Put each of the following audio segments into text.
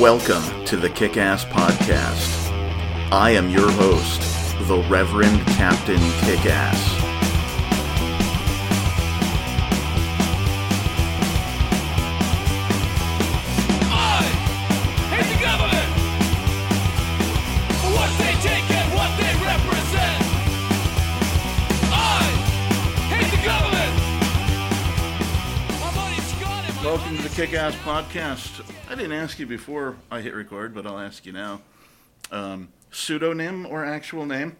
Welcome to the Kick Ass Podcast. I am your host, the Reverend Captain Kick Ass. I hate the government for what they take and what they represent. I hate the government. My money's gone and my Welcome to the Kick Ass Podcast. I didn't ask you before I hit record, but I'll ask you now. Um, pseudonym or actual name?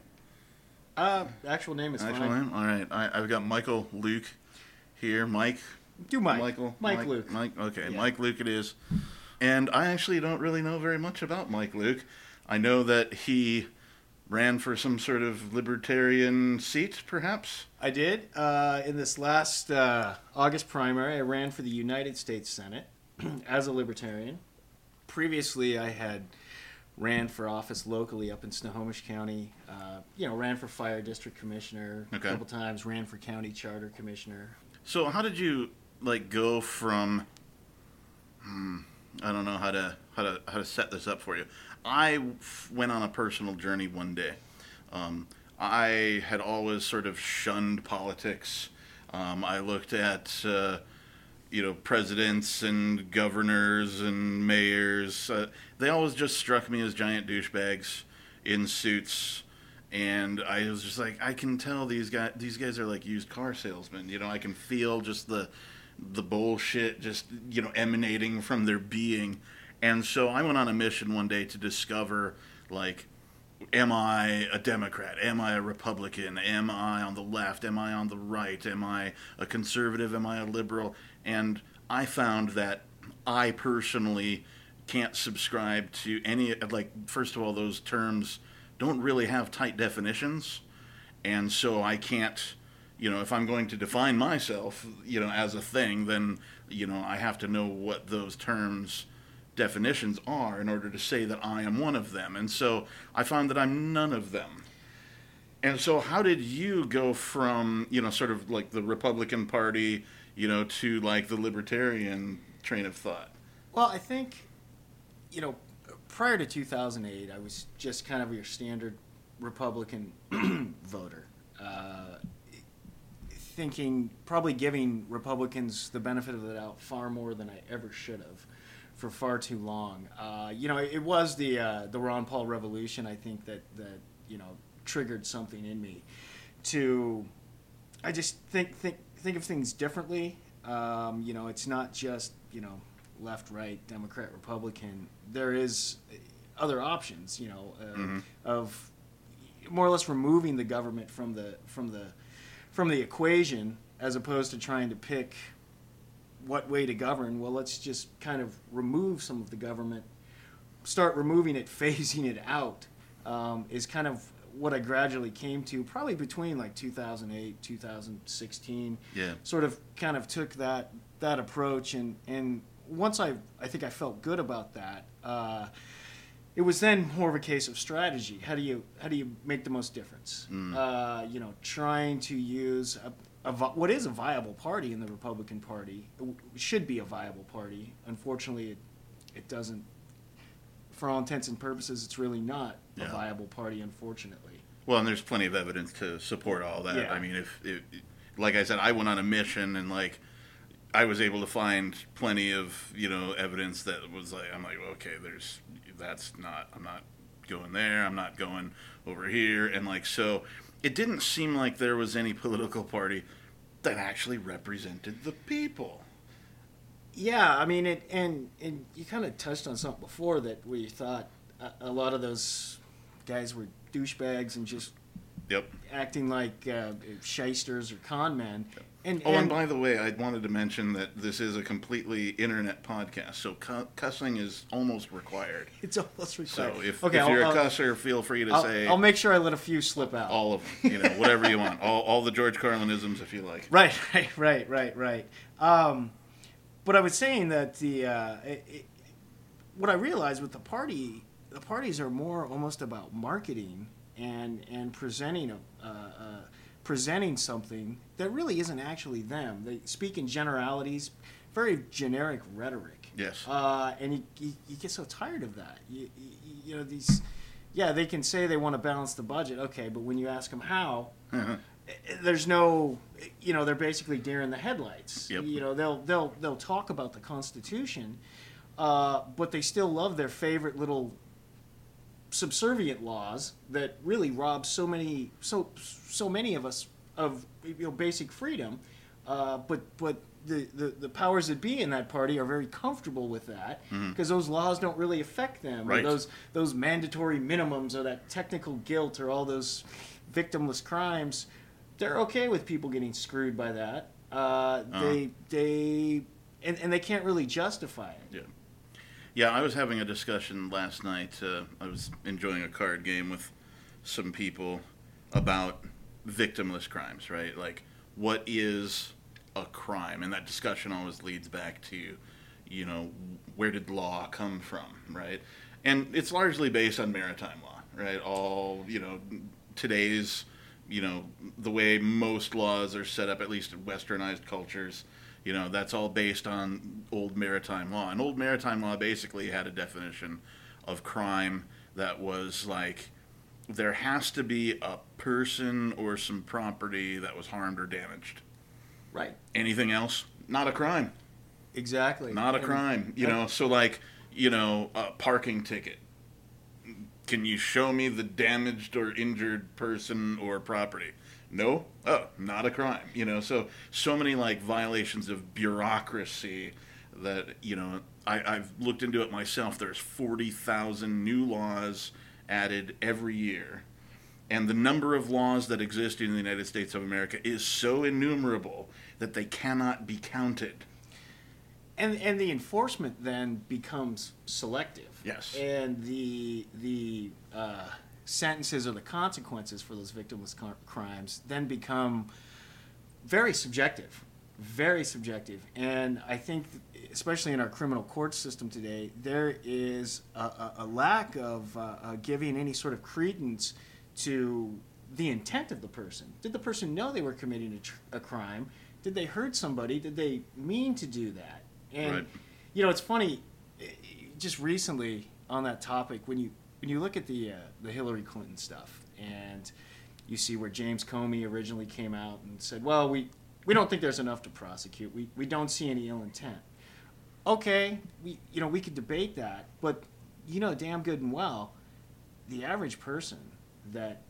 Uh, actual name is Actual fine. name? All right. I, I've got Michael Luke here. Mike. Do Mike. Michael. Mike, Luke. Mike. Okay, Yeah. Mike Luke it is. And I actually don't really know very much about Mike Luke. I know that he ran for some sort of libertarian seat, perhaps. I did. Uh, in this last uh, August primary, I ran for the United States Senate as a libertarian. Previously, I had ran for office locally up in Snohomish County. Uh, you know, ran for fire district commissioner Okay. a couple times. Ran for county charter commissioner. So how did you like go from? Hmm, I don't know how to how to how to set this up for you. I f- went on a personal journey one day. Um, I had always sort of shunned politics. Um, I looked at uh, you know presidents and governors and mayors. Uh, they always just struck me as giant douchebags in suits and I was just like, I can tell these guys, these guys are like used car salesmen. You know, I can feel just the, the bullshit just you know emanating from their being, and so I went on a mission one day to discover like, am I a Democrat? Am I a Republican? Am I on the left? Am I on the right? Am I a conservative? Am I a liberal? And I found that I personally can't subscribe to any like first of all those terms don't really have tight definitions and so I can't you know if I'm going to define myself you know as a thing then you know I have to know what those terms definitions are in order to say that I am one of them. And so I found that I'm none of them. And so how did you go from you know sort of like the Republican Party you know to like the libertarian train of thought? Well, I think, you know, prior to 2008, I was just kind of your standard Republican voter. Uh, thinking, probably giving Republicans the benefit of the doubt far more than I ever should have for far too long. Uh, you know, it was the uh, the Ron Paul revolution, I think, that, that, you know, triggered something in me to, I just think, think, think of things differently. Um, you know, it's not just, you know, left, right, Democrat, Republican. There is other options, you know, uh, Mhm. of more or less removing the government from the from the from the equation as opposed to trying to pick what way to govern. Well, let's just kind of remove some of the government, start removing it, phasing it out. Um, is kind of what I gradually came to, probably between like 2008, 2016 yeah sort of kind of took that that approach and and once I I think I felt good about that. Uh, it was then more of a case of strategy. How do you how do you make the most difference? Mm. Uh, you know, trying to use a, a what is a viable party in the Republican Party w- should be a viable party. Unfortunately, it it doesn't. For all intents and purposes, it's really not Yeah. a viable party. Unfortunately. Well, and there's plenty of evidence to support all that. Yeah. I mean, if, if, like I said, I went on a mission and like I was able to find plenty of you know evidence that was like I'm like okay, there's that's not I'm not going there, I'm not going over here, and like so, it didn't seem like there was any political party that actually represented the people. Yeah, I mean, it, and and you kind of touched on something before that we thought a, a lot of those guys were douchebags and just Yep. acting like uh, shysters or con men. And, Oh, and and by the way, I wanted to mention that this is a completely internet podcast, so cu- cussing is almost required. it's almost So required. if, okay, if you're a cusser, feel free to I'll, say I'll make sure I let a few slip out. all of them, you know, whatever you want, all, all the George Carlinisms if you like. Right, right, right, right, right. Um, but I was saying that the uh, it, it, what I realized with the party, the parties are more almost about marketing and and presenting a uh, uh, presenting something that really isn't actually them. They speak in generalities, very generic rhetoric. Yes. Uh, and you, you, you get so tired of that. You, you, you know these, yeah, they can say they want to balance the budget, okay, but when you ask them how, Uh-huh. there's no, you know, they're basically deer in the headlights. Yep. You know, they'll they'll they'll talk about the Constitution, uh, but they still love their favorite little subservient laws that really rob so many so so many of us of you know basic freedom. Uh, but but the, the, the powers that be in that party are very comfortable with that because those laws don't really affect them. Mm-hmm. Right. those those mandatory minimums or that technical guilt or all those victimless crimes, they're okay with people getting screwed by that. Uh, They they and, and they can't really justify it. Yeah. Yeah, I was having a discussion last night. Uh, I was enjoying a card game with some people about victimless crimes, right? Like, what is a crime? And that discussion always leads back to, you know, where did law come from, right? And it's largely based on maritime law, right? All, you know, today's, you know, the way most laws are set up, at least in westernized cultures, you know, that's all based on old maritime law. And old maritime law basically had a definition of crime that was like there has to be a person or some property that was harmed or damaged. Right. Anything else, not a crime. Exactly. Not a And- crime. You know, so like, you know, a parking ticket. Can you show me the damaged or injured person or property? No? Oh, not a crime. You know, so so many like violations of bureaucracy that, you know, I, I've looked into it myself. There's forty thousand new laws added every year. And the number of laws that exist in the United States of America is so innumerable that they cannot be counted. and and the enforcement then becomes selective. Yes. And the the uh, sentences or the consequences for those victimless co- crimes then become very subjective, very subjective. And I think, especially in our criminal court system today, there is a, a, a lack of uh, uh, giving any sort of credence to the intent of the person. Did the person know they were committing a, tr- a crime? Did they hurt somebody? Did they mean to do that? And Right. you know, it's funny. eh, Just recently on that topic, when you when you look at the uh, the Hillary Clinton stuff, and you see where James Comey originally came out and said, "Well, we we don't think there's enough to prosecute. We we don't see any ill intent." Okay, we you know we could debate that, but you know damn good and well, the average person that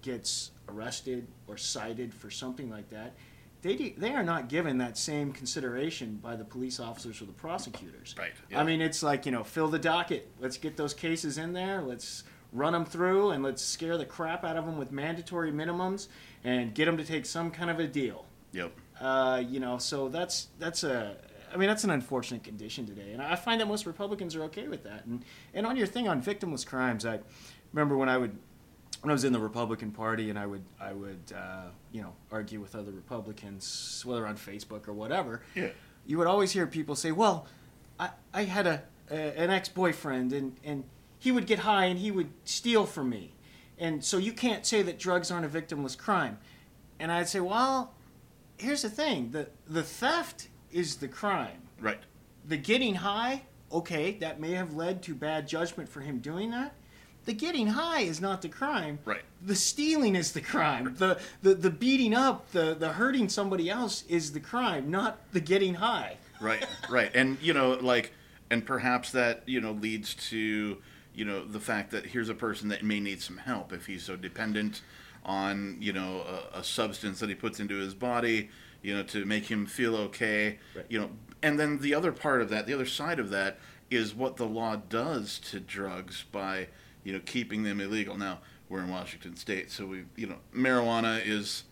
gets arrested or cited for something like that, they do, they are not given that same consideration by the police officers or the prosecutors. Right, I mean, it's like you know, fill the docket. Let's get those cases in there. Let's run them through and let's scare the crap out of them with mandatory minimums and get them to take some kind of a deal. Yep. Uh, you know, so that's that's a. I mean, that's an unfortunate condition today, and I find that most Republicans are okay with that. And and on your thing on victimless crimes, I remember when I would when I was in the Republican Party, and I would I would uh, you know argue with other Republicans, whether on Facebook or whatever. Yeah. You would always hear people say, "Well, I I had a, a an ex boyfriend, and and he would get high and he would steal from me, and so you can't say that drugs aren't a victimless crime." And I'd say, "Well." here's the thing the the theft is the crime Right. the getting high okay that may have led to bad judgment for him doing that the getting high is not the crime Right. the stealing is the crime the, the the beating up the the hurting somebody else is the crime not the getting high Right. Right. And you know, like, and perhaps that you know leads to you know the fact that here's a person that may need some help if he's so dependent on you know a, a substance that he puts into his body you know to make him feel okay Right. you know and then the other part of that the other side of that is what the law does to drugs by you know keeping them illegal now we're in washington state so we you know marijuana is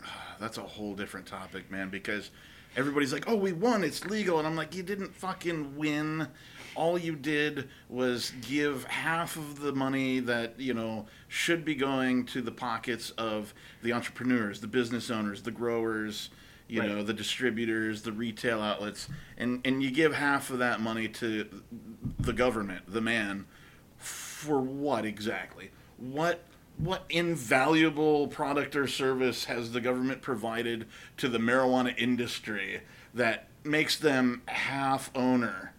that's a whole different topic, man, because everybody's like, "Oh, we won. It's legal." And I'm like, "You didn't fucking win. All you did was give half of the money that, you know, should be going to the pockets of the entrepreneurs, the business owners, the growers, you Right. know, the distributors, the retail outlets, and and you give half of that money to the government, the man, for what exactly? What what invaluable product or service has the government provided to the marijuana industry that makes them half owner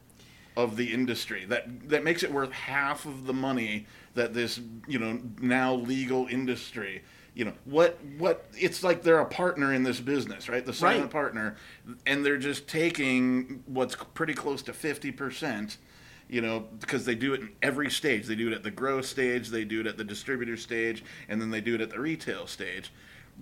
of the industry. That that makes it worth half of the money that this you know now legal industry. You know what? What it's like they're a partner in this business, right? The silent Right. partner, and they're just taking what's pretty close to fifty percent. You know, because they do it in every stage. They do it at the grow stage, they do it at the distributor stage, and then they do it at the retail stage.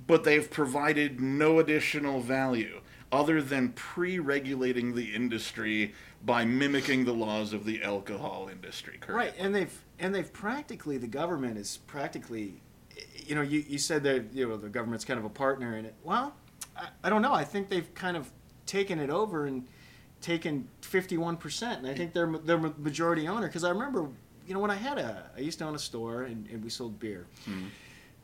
But they've provided no additional value other than pre-regulating the industry by mimicking the laws of the alcohol industry. Right, and they've and they've practically the government is practically, you know, you, you said that you know the government's kind of a partner in it. Well, I, I don't know. I think they've kind of taken it over and taken fifty one percent, and I think they're they're majority owner. Because I remember, you know, when I had a I used to own a store and, and we sold beer. Mm-hmm.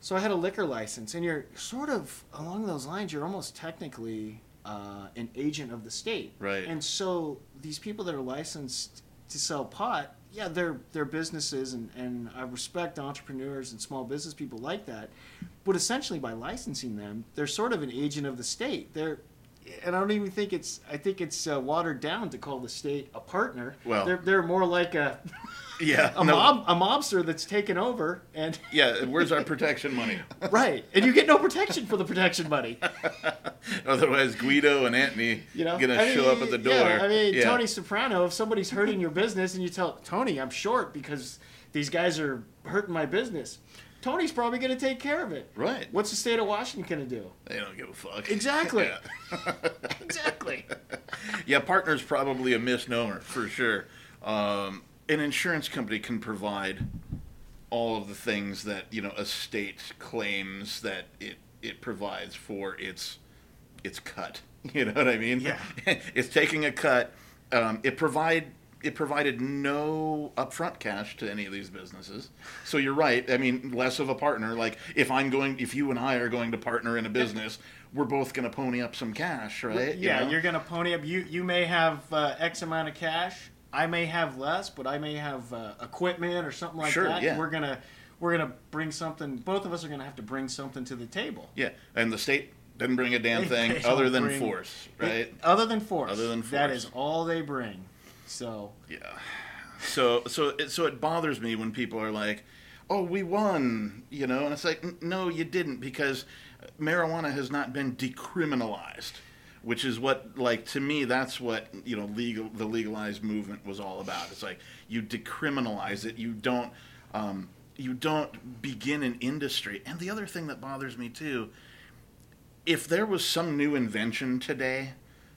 So I had a liquor license, and you're sort of along those lines. You're almost technically uh, an agent of the state, Right. And so these people that are licensed to sell pot, yeah, they're they're businesses, and and I respect entrepreneurs and small business people like that. But essentially, by licensing them, they're sort of an agent of the state. They're and I don't even think it's. I think it's uh, watered down to call the state a partner. Well- they're they're more like a Yeah. a no, mob a mobster that's taken over and Yeah. Where's our protection money? right, and you get no protection for the protection money. Otherwise, Guido and Anthony You know, gonna I show mean, up at the door. Yeah, I mean, Yeah. Tony Soprano. If somebody's hurting your business, and you tell Tony, "I'm short because these guys are hurting my business," Tony's probably going to take care of it. Right. What's the state of Washington going to do? They don't give a fuck. Exactly. Yeah. Exactly. Yeah, partner's probably a misnomer for sure. Um, an insurance company can provide all of the things that you know a state claims that it it provides for its its cut. You know what I mean? Yeah. it's taking a cut. Um, it provide it provided no upfront cash to any of these businesses. So you're right. I mean, less of a partner. Like if I'm going, if you and I are going to partner in a business, we're both going to pony up some cash, right? You Yeah, know? you're going to pony up. You you may have uh, X amount of cash. I may have less, but I may have uh, equipment or something like Sure, that. yeah. We're gonna we're gonna bring something. Both of us are gonna have to bring something to the table. Yeah, and the state didn't bring a damn thing other than bring- force, They- right? other than force. Other than force. That is all they bring. So Yeah. So so it, so it bothers me when people are like, "Oh, we won," you know, and it's like, "No, you didn't," because marijuana has not been decriminalized, which is what, like, to me, that's what you know, legal the legalized movement was all about. It's like you decriminalize it, you don't. Um, you don't begin an industry. And the other thing that bothers me too if there was some new invention today,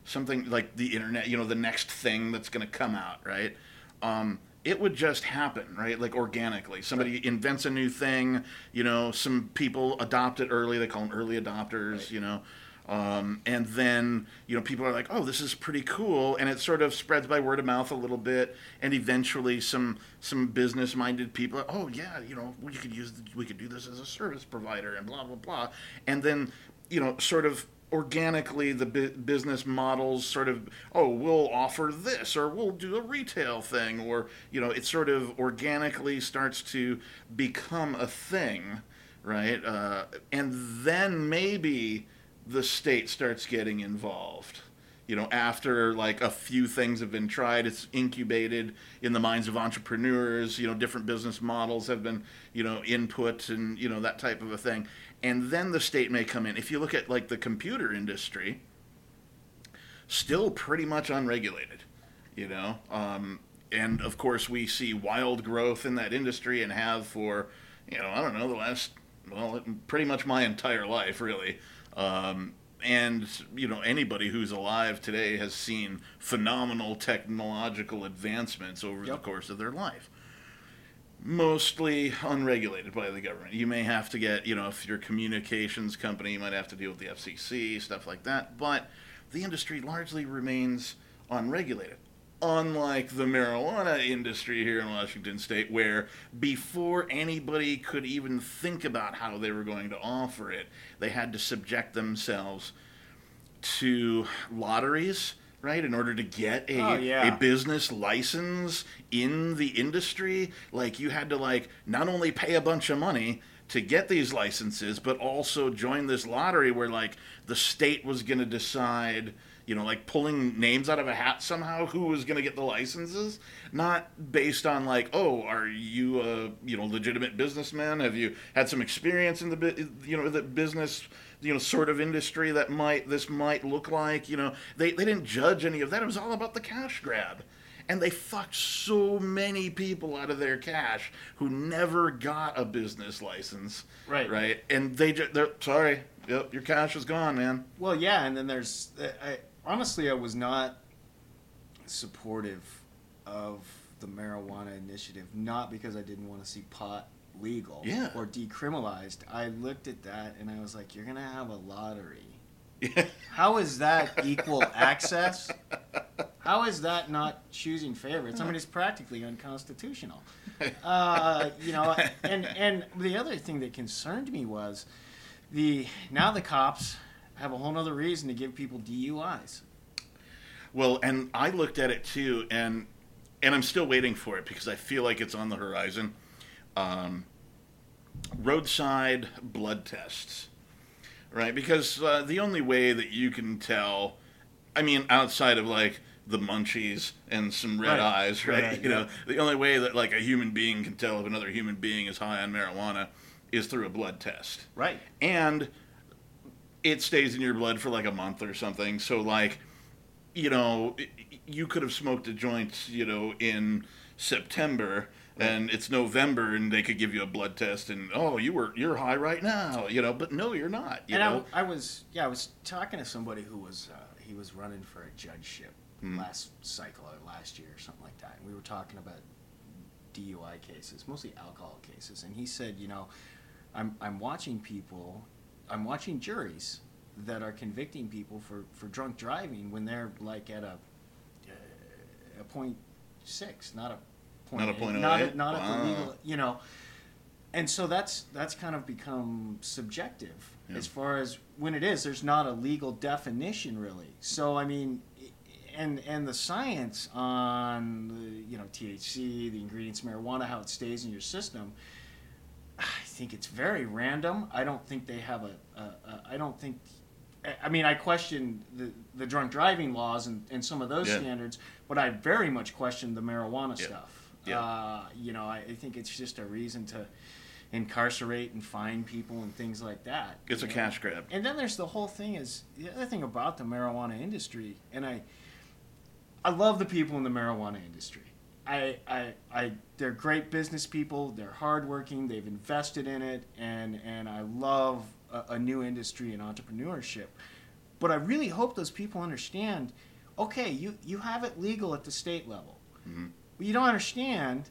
something like the internet, you know, the next thing that's going to come out, right? Um, it would just happen, right? Like organically. Somebody invents a new thing, you know, some people adopt it early. They call them early adopters, you know. Um, and then, you know, people are like, oh, this is pretty cool. And it sort of spreads by word of mouth a little bit. And eventually some, some business minded people are, oh, yeah, you know, we could use, we could do this as a service provider and blah, blah, blah. And then, you know, sort of organically the bu- business models sort of oh we'll offer this or we'll do a retail thing or you know it sort of organically starts to become a thing right? Uh, and then maybe the state starts getting involved. You know after like a few things have been tried it's incubated in the minds of entrepreneurs you know different business models have been you know input and you know that type of a thing and then the state may come in. If you look at like the computer industry still pretty much unregulated you know? Um, and of course we see wild growth in that industry and have for you know i don't know the last well pretty much my entire life really. Um, and you know anybody who's alive today has seen phenomenal technological advancements over the course of their life mostly unregulated by the government. You may have to get, you know, if you're communications company, you might have to deal with the FCC, stuff like that. But the industry largely remains unregulated. Unlike the marijuana industry here in Washington state, where before anybody could even think about how they were going to offer it, they had to subject themselves to lotteries, right, in order to get a, Oh, yeah. a business license in the industry. Like you had to like not only pay a bunch of money to get these licenses, but also join this lottery where like the state was going to decide, you know, like pulling names out of a hat somehow who was going to get the licenses, not based on like, oh, are you a you know legitimate businessman? Have you had some experience in the you know the business you know sort of industry that might this might look like? You know, they they didn't judge any of that. It was all about the cash grab. And they fucked so many people out of their cash who never got a business license. Right. Right. And they just, they're sorry. Yep, your cash is gone, man. Well, yeah, and then there's. I, honestly, I was not supportive of the marijuana initiative, not because I didn't want to see pot legal Yeah. or decriminalized. I looked at that and I was like, you're going to have a lottery. Yeah. How is that equal access? How is that not choosing favorites? I mean, it's practically unconstitutional. Uh, you know, and and the other thing that concerned me was the now the cops have a whole nother reason to give people DUIs. Well, and I looked at it too, and and I'm still waiting for it because I feel like it's on the horizon. Um, roadside blood tests, right? Because uh, the only way that you can tell, I mean, outside of like the munchies and some red Right. eyes, right? Right, you know, the only way that like a human being can tell if another human being is high on marijuana is through a blood test Right. and it stays in your blood for like a month or something. So like, you know, you could have smoked a joint, you know, in September and it's November and they could give you a blood test and oh, you were you're high right now, you know, but no, you're not, you and know. I, I was yeah I was talking to somebody who was uh, he was running for a judgeship Hmm. last cycle or last year or something like that. And we were talking about DUI cases, mostly alcohol cases, and he said, you know, I'm I'm watching people, I'm watching juries that are convicting people for for drunk driving when they're like at a uh, a point six, not a point Not a eight, point oh not, eight? at, the legal, you know and so that's that's kind of become subjective Yeah. as far as when it is there's not a legal definition really so i mean and and the science on the, you know thc the ingredients of marijuana how it stays in your system think it's very random i don't think they have a, a, a i don't think I- mean, I question the, the drunk driving laws and, and some of those Yeah. standards, but I very much question the marijuana Yeah. stuff. Yeah. Uh, you know, I, I think it's just a reason to incarcerate and fine people and things like that. It's a know? cash grab. And then there's the whole thing is the other thing about the marijuana industry, and I, I love the people in the marijuana industry. I, I, I, they're great business people. They're hardworking. They've invested in it, and and I love a, a new industry and entrepreneurship. But I really hope those people understand. Okay, you you have it legal at the state level, Mhm. but you don't understand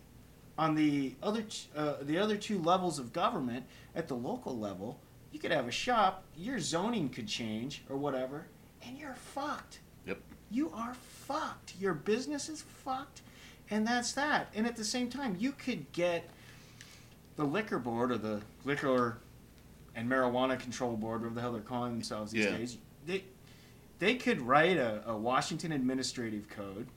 on the other t- uh, the other two levels of government at the local level. You could have a shop, your zoning could change or whatever, and you're fucked. Yep. You are fucked. Your business is fucked, and that's that. And at the same time, you could get the liquor board or the liquor and marijuana control board, whatever the hell they're calling themselves these Yeah. days. They they could write a, a Washington administrative code,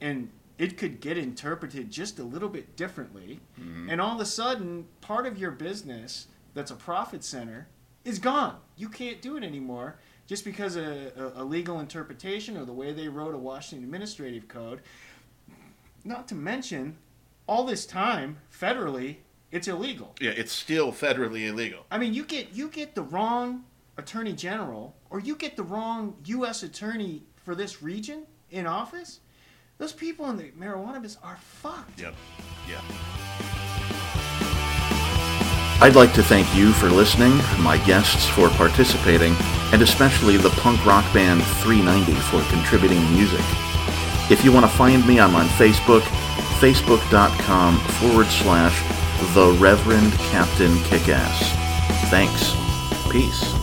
and it could get interpreted just a little bit differently, Mhm. and all of a sudden, part of your business that's a profit center is gone. You can't do it anymore just because a, a, a legal interpretation or the way they wrote a Washington administrative code. Not to mention, all this time federally, it's illegal. Yeah, it's still federally illegal. I mean, you get you get the wrong attorney general, or you get the wrong U.S. attorney for this region in office. Those people in the marijuana business are fucked. Yep. Yeah. I'd like to thank you for listening, my guests for participating, and especially the punk rock band 390 for contributing music. If you want to find me, I'm on Facebook, facebook.com forward slash the Reverend Captain Kickass. Thanks. Peace.